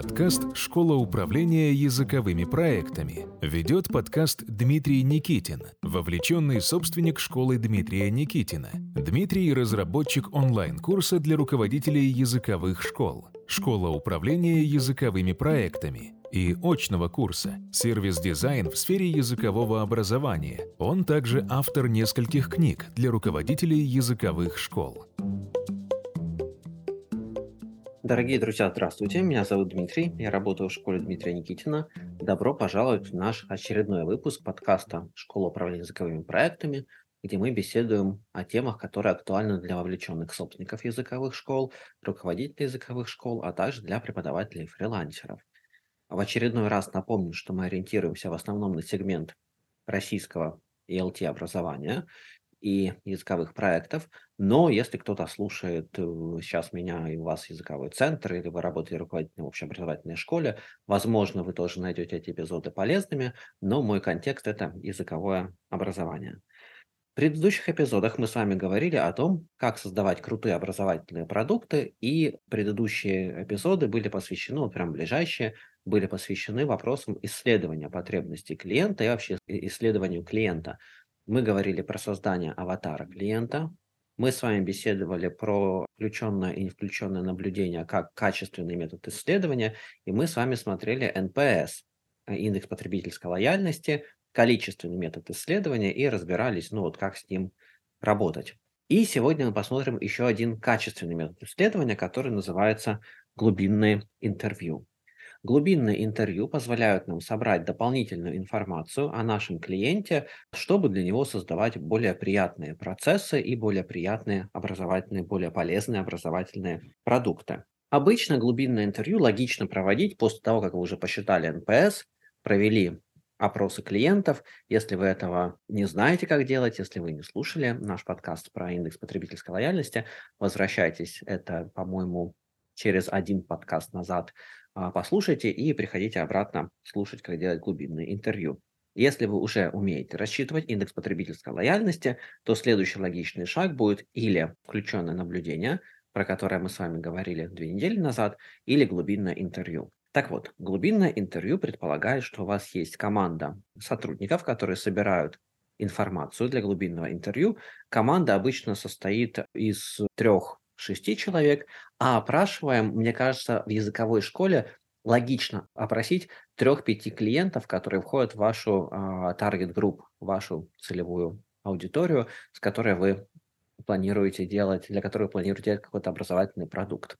Подкаст «Школа управления языковыми проектами». Ведет подкаст Дмитрий Никитин, вовлеченный собственник школы Дмитрия Никитина. Дмитрий – разработчик онлайн-курса для руководителей языковых школ. Школа управления языковыми проектами и очного курса «Сервис-дизайн в сфере языкового образования». Он также автор нескольких книг для руководителей языковых школ. Дорогие друзья, здравствуйте. Меня зовут Дмитрий. Я работаю в школе Дмитрия Никитина. Добро пожаловать в наш очередной выпуск подкаста «Школа управления языковыми проектами», где мы беседуем о темах, которые актуальны для вовлеченных собственников языковых школ, руководителей языковых школ, а также для преподавателей и фрилансеров. В очередной раз напомню, что мы ориентируемся в основном на сегмент российского ELT образования и языковых проектов. Но если кто-то слушает э, сейчас меня и у вас языковой центр, или вы работаете руководителем в общеобразовательной школе, возможно, вы тоже найдете эти эпизоды полезными, но мой контекст – это языковое образование. В предыдущих эпизодах мы с вами говорили о том, как создавать крутые образовательные продукты, и предыдущие эпизоды были посвящены, вот прям ближайшие, были посвящены вопросам исследования потребностей клиента и вообще исследованию клиента – мы говорили про создание аватара клиента. Мы с вами беседовали про включенное и не включенное наблюдение как качественный метод исследования. И мы с вами смотрели NPS, э, индекс потребительской лояльности, количественный метод исследования и разбирались, ну вот как с ним работать. И сегодня мы посмотрим еще один качественный метод исследования, который называется глубинное интервью. Глубинные интервью позволяют нам собрать дополнительную информацию о нашем клиенте, чтобы для него создавать более приятные процессы и более приятные образовательные, более полезные образовательные продукты. Обычно глубинное интервью логично проводить после того, как вы уже посчитали NPS, провели опросы клиентов. Если вы этого не знаете, как делать, если вы не слушали наш подкаст про индекс потребительской лояльности, возвращайтесь. Это, по-моему, через один подкаст назад послушайте и приходите обратно слушать, как делать глубинные интервью. Если вы уже умеете рассчитывать индекс потребительской лояльности, то следующий логичный шаг будет или включенное наблюдение, про которое мы с вами говорили две недели назад, или глубинное интервью. Так вот, глубинное интервью предполагает, что у вас есть команда сотрудников, которые собирают информацию для глубинного интервью. Команда обычно состоит из трех шести человек, а опрашиваем, мне кажется, в языковой школе логично опросить трех-пяти клиентов, которые входят в вашу таргет групп, вашу целевую аудиторию, с которой вы планируете делать, для которой вы планируете делать какой-то образовательный продукт.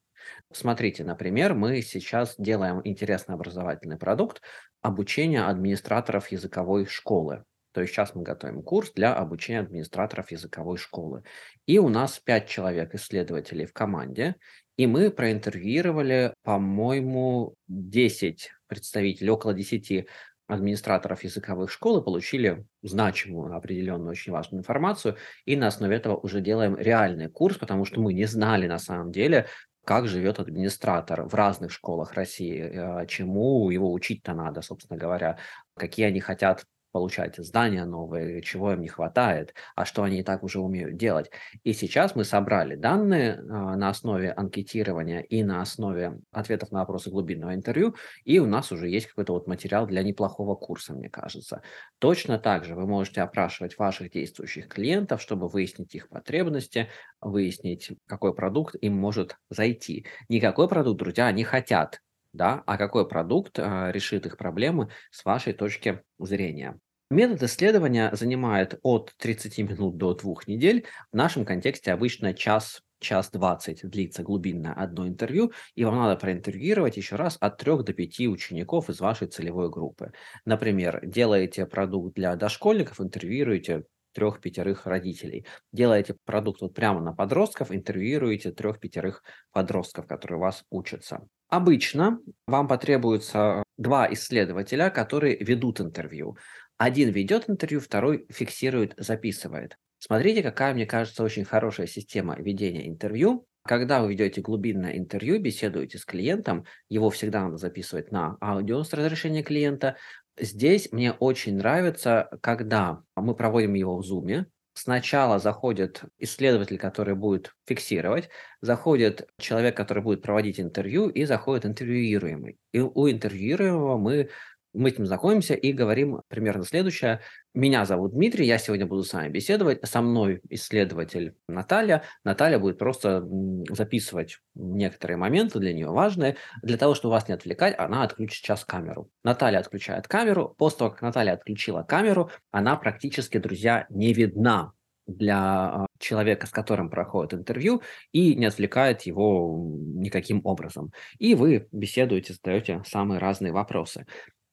Смотрите, например, мы сейчас делаем интересный образовательный продукт обучения администраторов языковой школы. То есть сейчас мы готовим курс для обучения администраторов языковой школы. И у нас 5 человек исследователей в команде, и мы проинтервьюировали, по-моему, 10 представителей, около 10 администраторов языковых школ и получили значимую, определенную, очень важную информацию. И на основе этого уже делаем реальный курс, потому что мы не знали на самом деле, как живет администратор в разных школах России, э, чему его учить-то надо, собственно говоря, какие они хотят получать здания новые, чего им не хватает, а что они и так уже умеют делать. И сейчас мы собрали данные а, на основе анкетирования и на основе ответов на вопросы глубинного интервью, и у нас уже есть какой-то вот материал для неплохого курса, мне кажется. Точно так же вы можете опрашивать ваших действующих клиентов, чтобы выяснить их потребности, выяснить, какой продукт им может зайти. Никакой продукт, друзья, они хотят да, а какой продукт а, решит их проблемы с вашей точки зрения. Метод исследования занимает от 30 минут до 2 недель. В нашем контексте обычно час час 20 длится глубинное одно интервью, и вам надо проинтервьюировать еще раз от 3 до 5 учеников из вашей целевой группы. Например, делаете продукт для дошкольников, интервьюируете трех-пятерых родителей. Делаете продукт вот прямо на подростков, интервьюируете трех-пятерых подростков, которые у вас учатся. Обычно вам потребуется два исследователя, которые ведут интервью. Один ведет интервью, второй фиксирует, записывает. Смотрите, какая, мне кажется, очень хорошая система ведения интервью. Когда вы ведете глубинное интервью, беседуете с клиентом, его всегда надо записывать на аудио с разрешения клиента. Здесь мне очень нравится, когда мы проводим его в Zoom, сначала заходит исследователь, который будет фиксировать, заходит человек, который будет проводить интервью, и заходит интервьюируемый. И у интервьюируемого мы мы этим знакомимся и говорим примерно следующее. Меня зовут Дмитрий, я сегодня буду с вами беседовать. Со мной исследователь Наталья. Наталья будет просто записывать некоторые моменты для нее важные. Для того, чтобы вас не отвлекать, она отключит сейчас камеру. Наталья отключает камеру. После того, как Наталья отключила камеру, она практически, друзья, не видна для а, человека, с которым проходит интервью, и не отвлекает его никаким образом. И вы беседуете, задаете самые разные вопросы.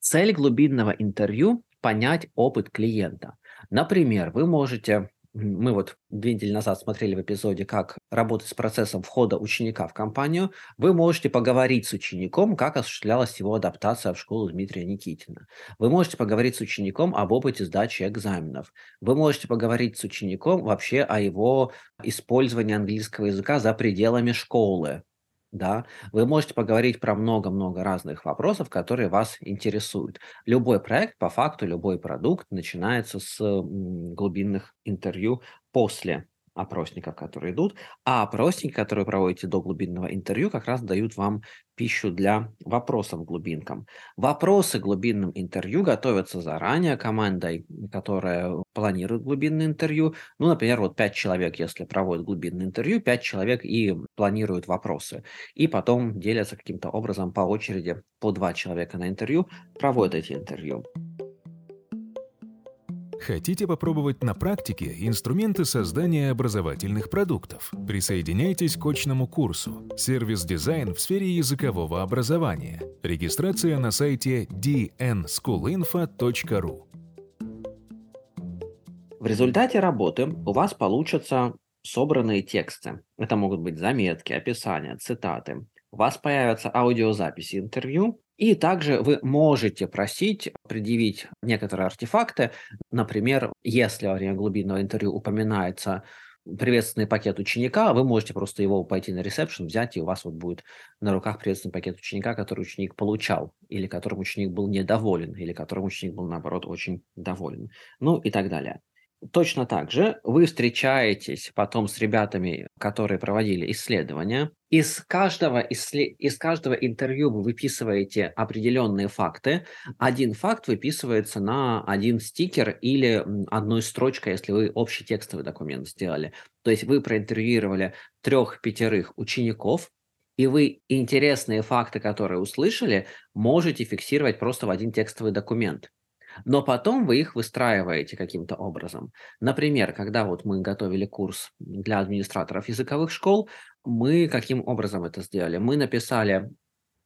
Цель глубинного интервью – понять опыт клиента. Например, вы можете мы вот две недели назад смотрели в эпизоде, как работать с процессом входа ученика в компанию. Вы можете поговорить с учеником, как осуществлялась его адаптация в школу Дмитрия Никитина. Вы можете поговорить с учеником об опыте сдачи экзаменов. Вы можете поговорить с учеником вообще о его использовании английского языка за пределами школы да, вы можете поговорить про много-много разных вопросов, которые вас интересуют. Любой проект, по факту, любой продукт начинается с глубинных интервью после опросников, которые идут, а опросники, которые проводите до глубинного интервью, как раз дают вам пищу для вопросов глубинкам. Вопросы глубинным интервью готовятся заранее командой, которая планирует глубинное интервью. Ну, например, вот пять человек, если проводят глубинное интервью, пять человек и планируют вопросы. И потом делятся каким-то образом по очереди по два человека на интервью, проводят эти интервью. Хотите попробовать на практике инструменты создания образовательных продуктов? Присоединяйтесь к очному курсу «Сервис-дизайн в сфере языкового образования». Регистрация на сайте dnschoolinfo.ru В результате работы у вас получатся собранные тексты. Это могут быть заметки, описания, цитаты. У вас появятся аудиозаписи интервью, и также вы можете просить предъявить некоторые артефакты. Например, если во время глубинного интервью упоминается приветственный пакет ученика, вы можете просто его пойти на ресепшн, взять, и у вас вот будет на руках приветственный пакет ученика, который ученик получал, или которым ученик был недоволен, или которым ученик был, наоборот, очень доволен, ну и так далее. Точно так же вы встречаетесь потом с ребятами, которые проводили исследования. Из каждого, из каждого интервью вы выписываете определенные факты. Один факт выписывается на один стикер или одной строчкой, если вы общий текстовый документ сделали. То есть вы проинтервьюировали трех-пятерых учеников, и вы интересные факты, которые услышали, можете фиксировать просто в один текстовый документ но потом вы их выстраиваете каким-то образом. Например, когда вот мы готовили курс для администраторов языковых школ, мы каким образом это сделали? Мы написали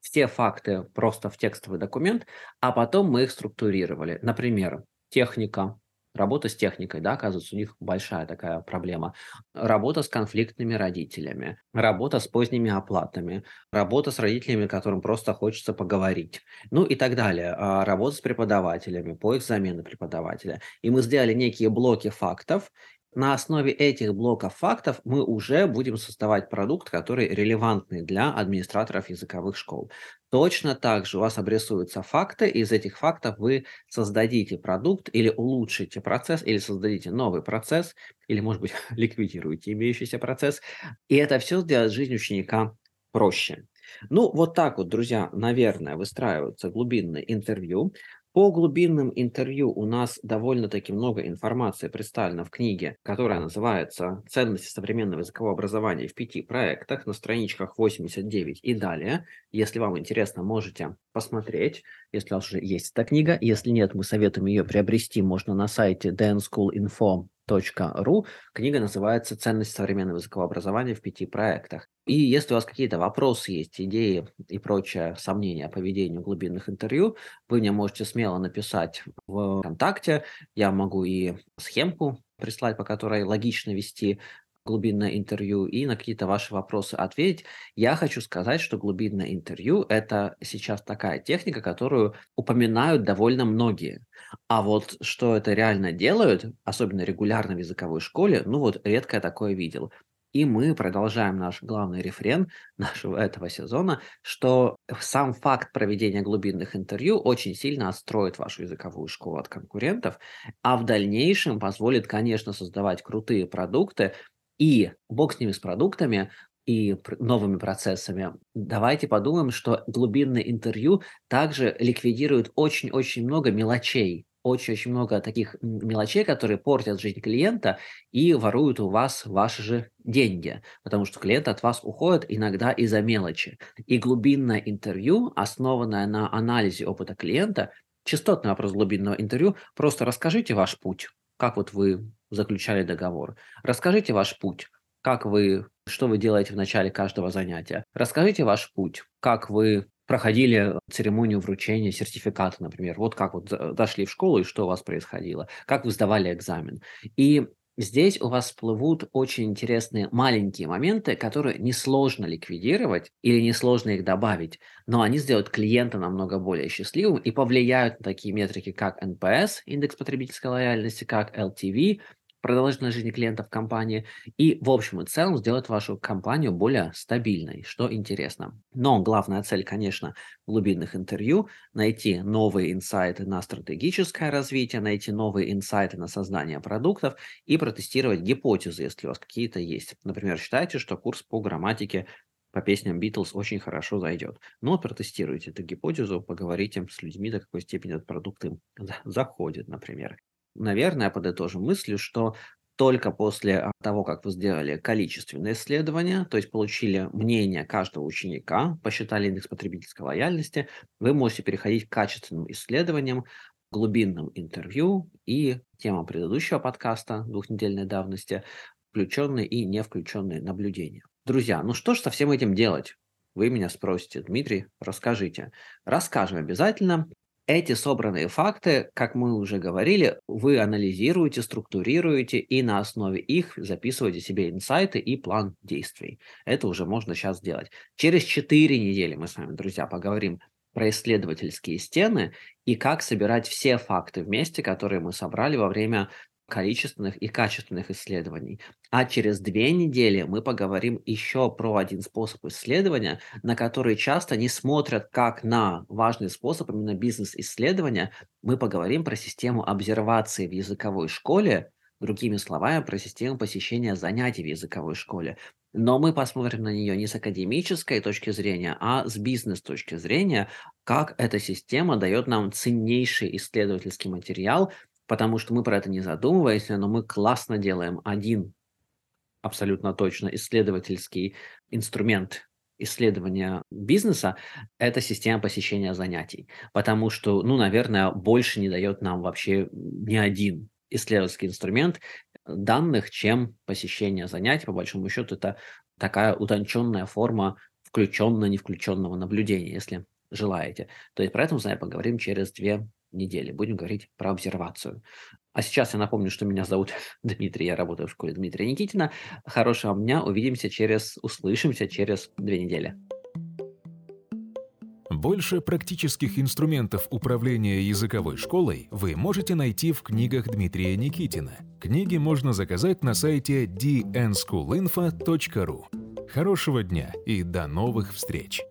все факты просто в текстовый документ, а потом мы их структурировали. Например, техника, Работа с техникой, да, оказывается, у них большая такая проблема. Работа с конфликтными родителями, работа с поздними оплатами, работа с родителями, которым просто хочется поговорить, ну и так далее. А, работа с преподавателями, поиск замены преподавателя. И мы сделали некие блоки фактов, на основе этих блоков фактов мы уже будем создавать продукт, который релевантный для администраторов языковых школ. Точно так же у вас обрисуются факты, и из этих фактов вы создадите продукт или улучшите процесс, или создадите новый процесс, или, может быть, ликвидируете имеющийся процесс. И это все сделает жизнь ученика проще. Ну, вот так вот, друзья, наверное, выстраиваются глубинные интервью. По глубинным интервью у нас довольно-таки много информации представлено в книге, которая называется «Ценности современного языкового образования в пяти проектах» на страничках 89 и далее. Если вам интересно, можете посмотреть, если у вас уже есть эта книга. Если нет, мы советуем ее приобрести. Можно на сайте danschoolinfo ру. Книга называется «Ценность современного языкового образования в пяти проектах». И если у вас какие-то вопросы есть, идеи и прочее, сомнения о поведении глубинных интервью, вы мне можете смело написать в ВКонтакте. Я могу и схемку прислать, по которой логично вести глубинное интервью и на какие-то ваши вопросы ответить. Я хочу сказать, что глубинное интервью – это сейчас такая техника, которую упоминают довольно многие. А вот что это реально делают, особенно регулярно в языковой школе, ну вот редко я такое видел. И мы продолжаем наш главный рефрен нашего этого сезона, что сам факт проведения глубинных интервью очень сильно отстроит вашу языковую школу от конкурентов, а в дальнейшем позволит, конечно, создавать крутые продукты, и бог с ними с продуктами, и новыми процессами, давайте подумаем, что глубинное интервью также ликвидирует очень-очень много мелочей, очень-очень много таких мелочей, которые портят жизнь клиента и воруют у вас ваши же деньги, потому что клиент от вас уходит иногда из-за мелочи. И глубинное интервью, основанное на анализе опыта клиента, частотный вопрос глубинного интервью, просто расскажите ваш путь, как вот вы заключали договор, расскажите ваш путь, как вы, что вы делаете в начале каждого занятия, расскажите ваш путь, как вы проходили церемонию вручения сертификата, например. Вот как вот дошли в школу и что у вас происходило, как вы сдавали экзамен. И здесь у вас всплывут очень интересные маленькие моменты, которые несложно ликвидировать или несложно их добавить, но они сделают клиента намного более счастливым и повлияют на такие метрики, как NPS, индекс потребительской лояльности, как LTV, продолжительность жизни клиентов компании и в общем и целом сделать вашу компанию более стабильной, что интересно. Но главная цель, конечно, глубинных интервью – найти новые инсайты на стратегическое развитие, найти новые инсайты на создание продуктов и протестировать гипотезы, если у вас какие-то есть. Например, считаете, что курс по грамматике по песням Битлз очень хорошо зайдет. Но протестируйте эту гипотезу, поговорите с людьми, до какой степени этот продукт им заходит, например наверное, подытожим мыслью, что только после а, того, как вы сделали количественное исследование, то есть получили мнение каждого ученика, посчитали индекс потребительской лояльности, вы можете переходить к качественным исследованиям, глубинным интервью и тема предыдущего подкаста двухнедельной давности включенные и не включенные наблюдения. Друзья, ну что ж со всем этим делать? Вы меня спросите, Дмитрий, расскажите. Расскажем обязательно. Эти собранные факты, как мы уже говорили, вы анализируете, структурируете и на основе их записываете себе инсайты и план действий. Это уже можно сейчас сделать. Через 4 недели мы с вами, друзья, поговорим про исследовательские стены и как собирать все факты вместе, которые мы собрали во время количественных и качественных исследований. А через две недели мы поговорим еще про один способ исследования, на который часто не смотрят как на важный способ именно бизнес-исследования. Мы поговорим про систему обсервации в языковой школе, другими словами, про систему посещения занятий в языковой школе. Но мы посмотрим на нее не с академической точки зрения, а с бизнес точки зрения, как эта система дает нам ценнейший исследовательский материал, потому что мы про это не задумываемся, но мы классно делаем один абсолютно точно исследовательский инструмент исследования бизнеса – это система посещения занятий. Потому что, ну, наверное, больше не дает нам вообще ни один исследовательский инструмент данных, чем посещение занятий. По большому счету, это такая утонченная форма включенно-не включенного наблюдения, если желаете. То есть про это мы с вами поговорим через две недели. Будем говорить про обсервацию. А сейчас я напомню, что меня зовут Дмитрий, я работаю в школе Дмитрия Никитина. Хорошего дня, увидимся через, услышимся через две недели. Больше практических инструментов управления языковой школой вы можете найти в книгах Дмитрия Никитина. Книги можно заказать на сайте dnschoolinfo.ru. Хорошего дня и до новых встреч!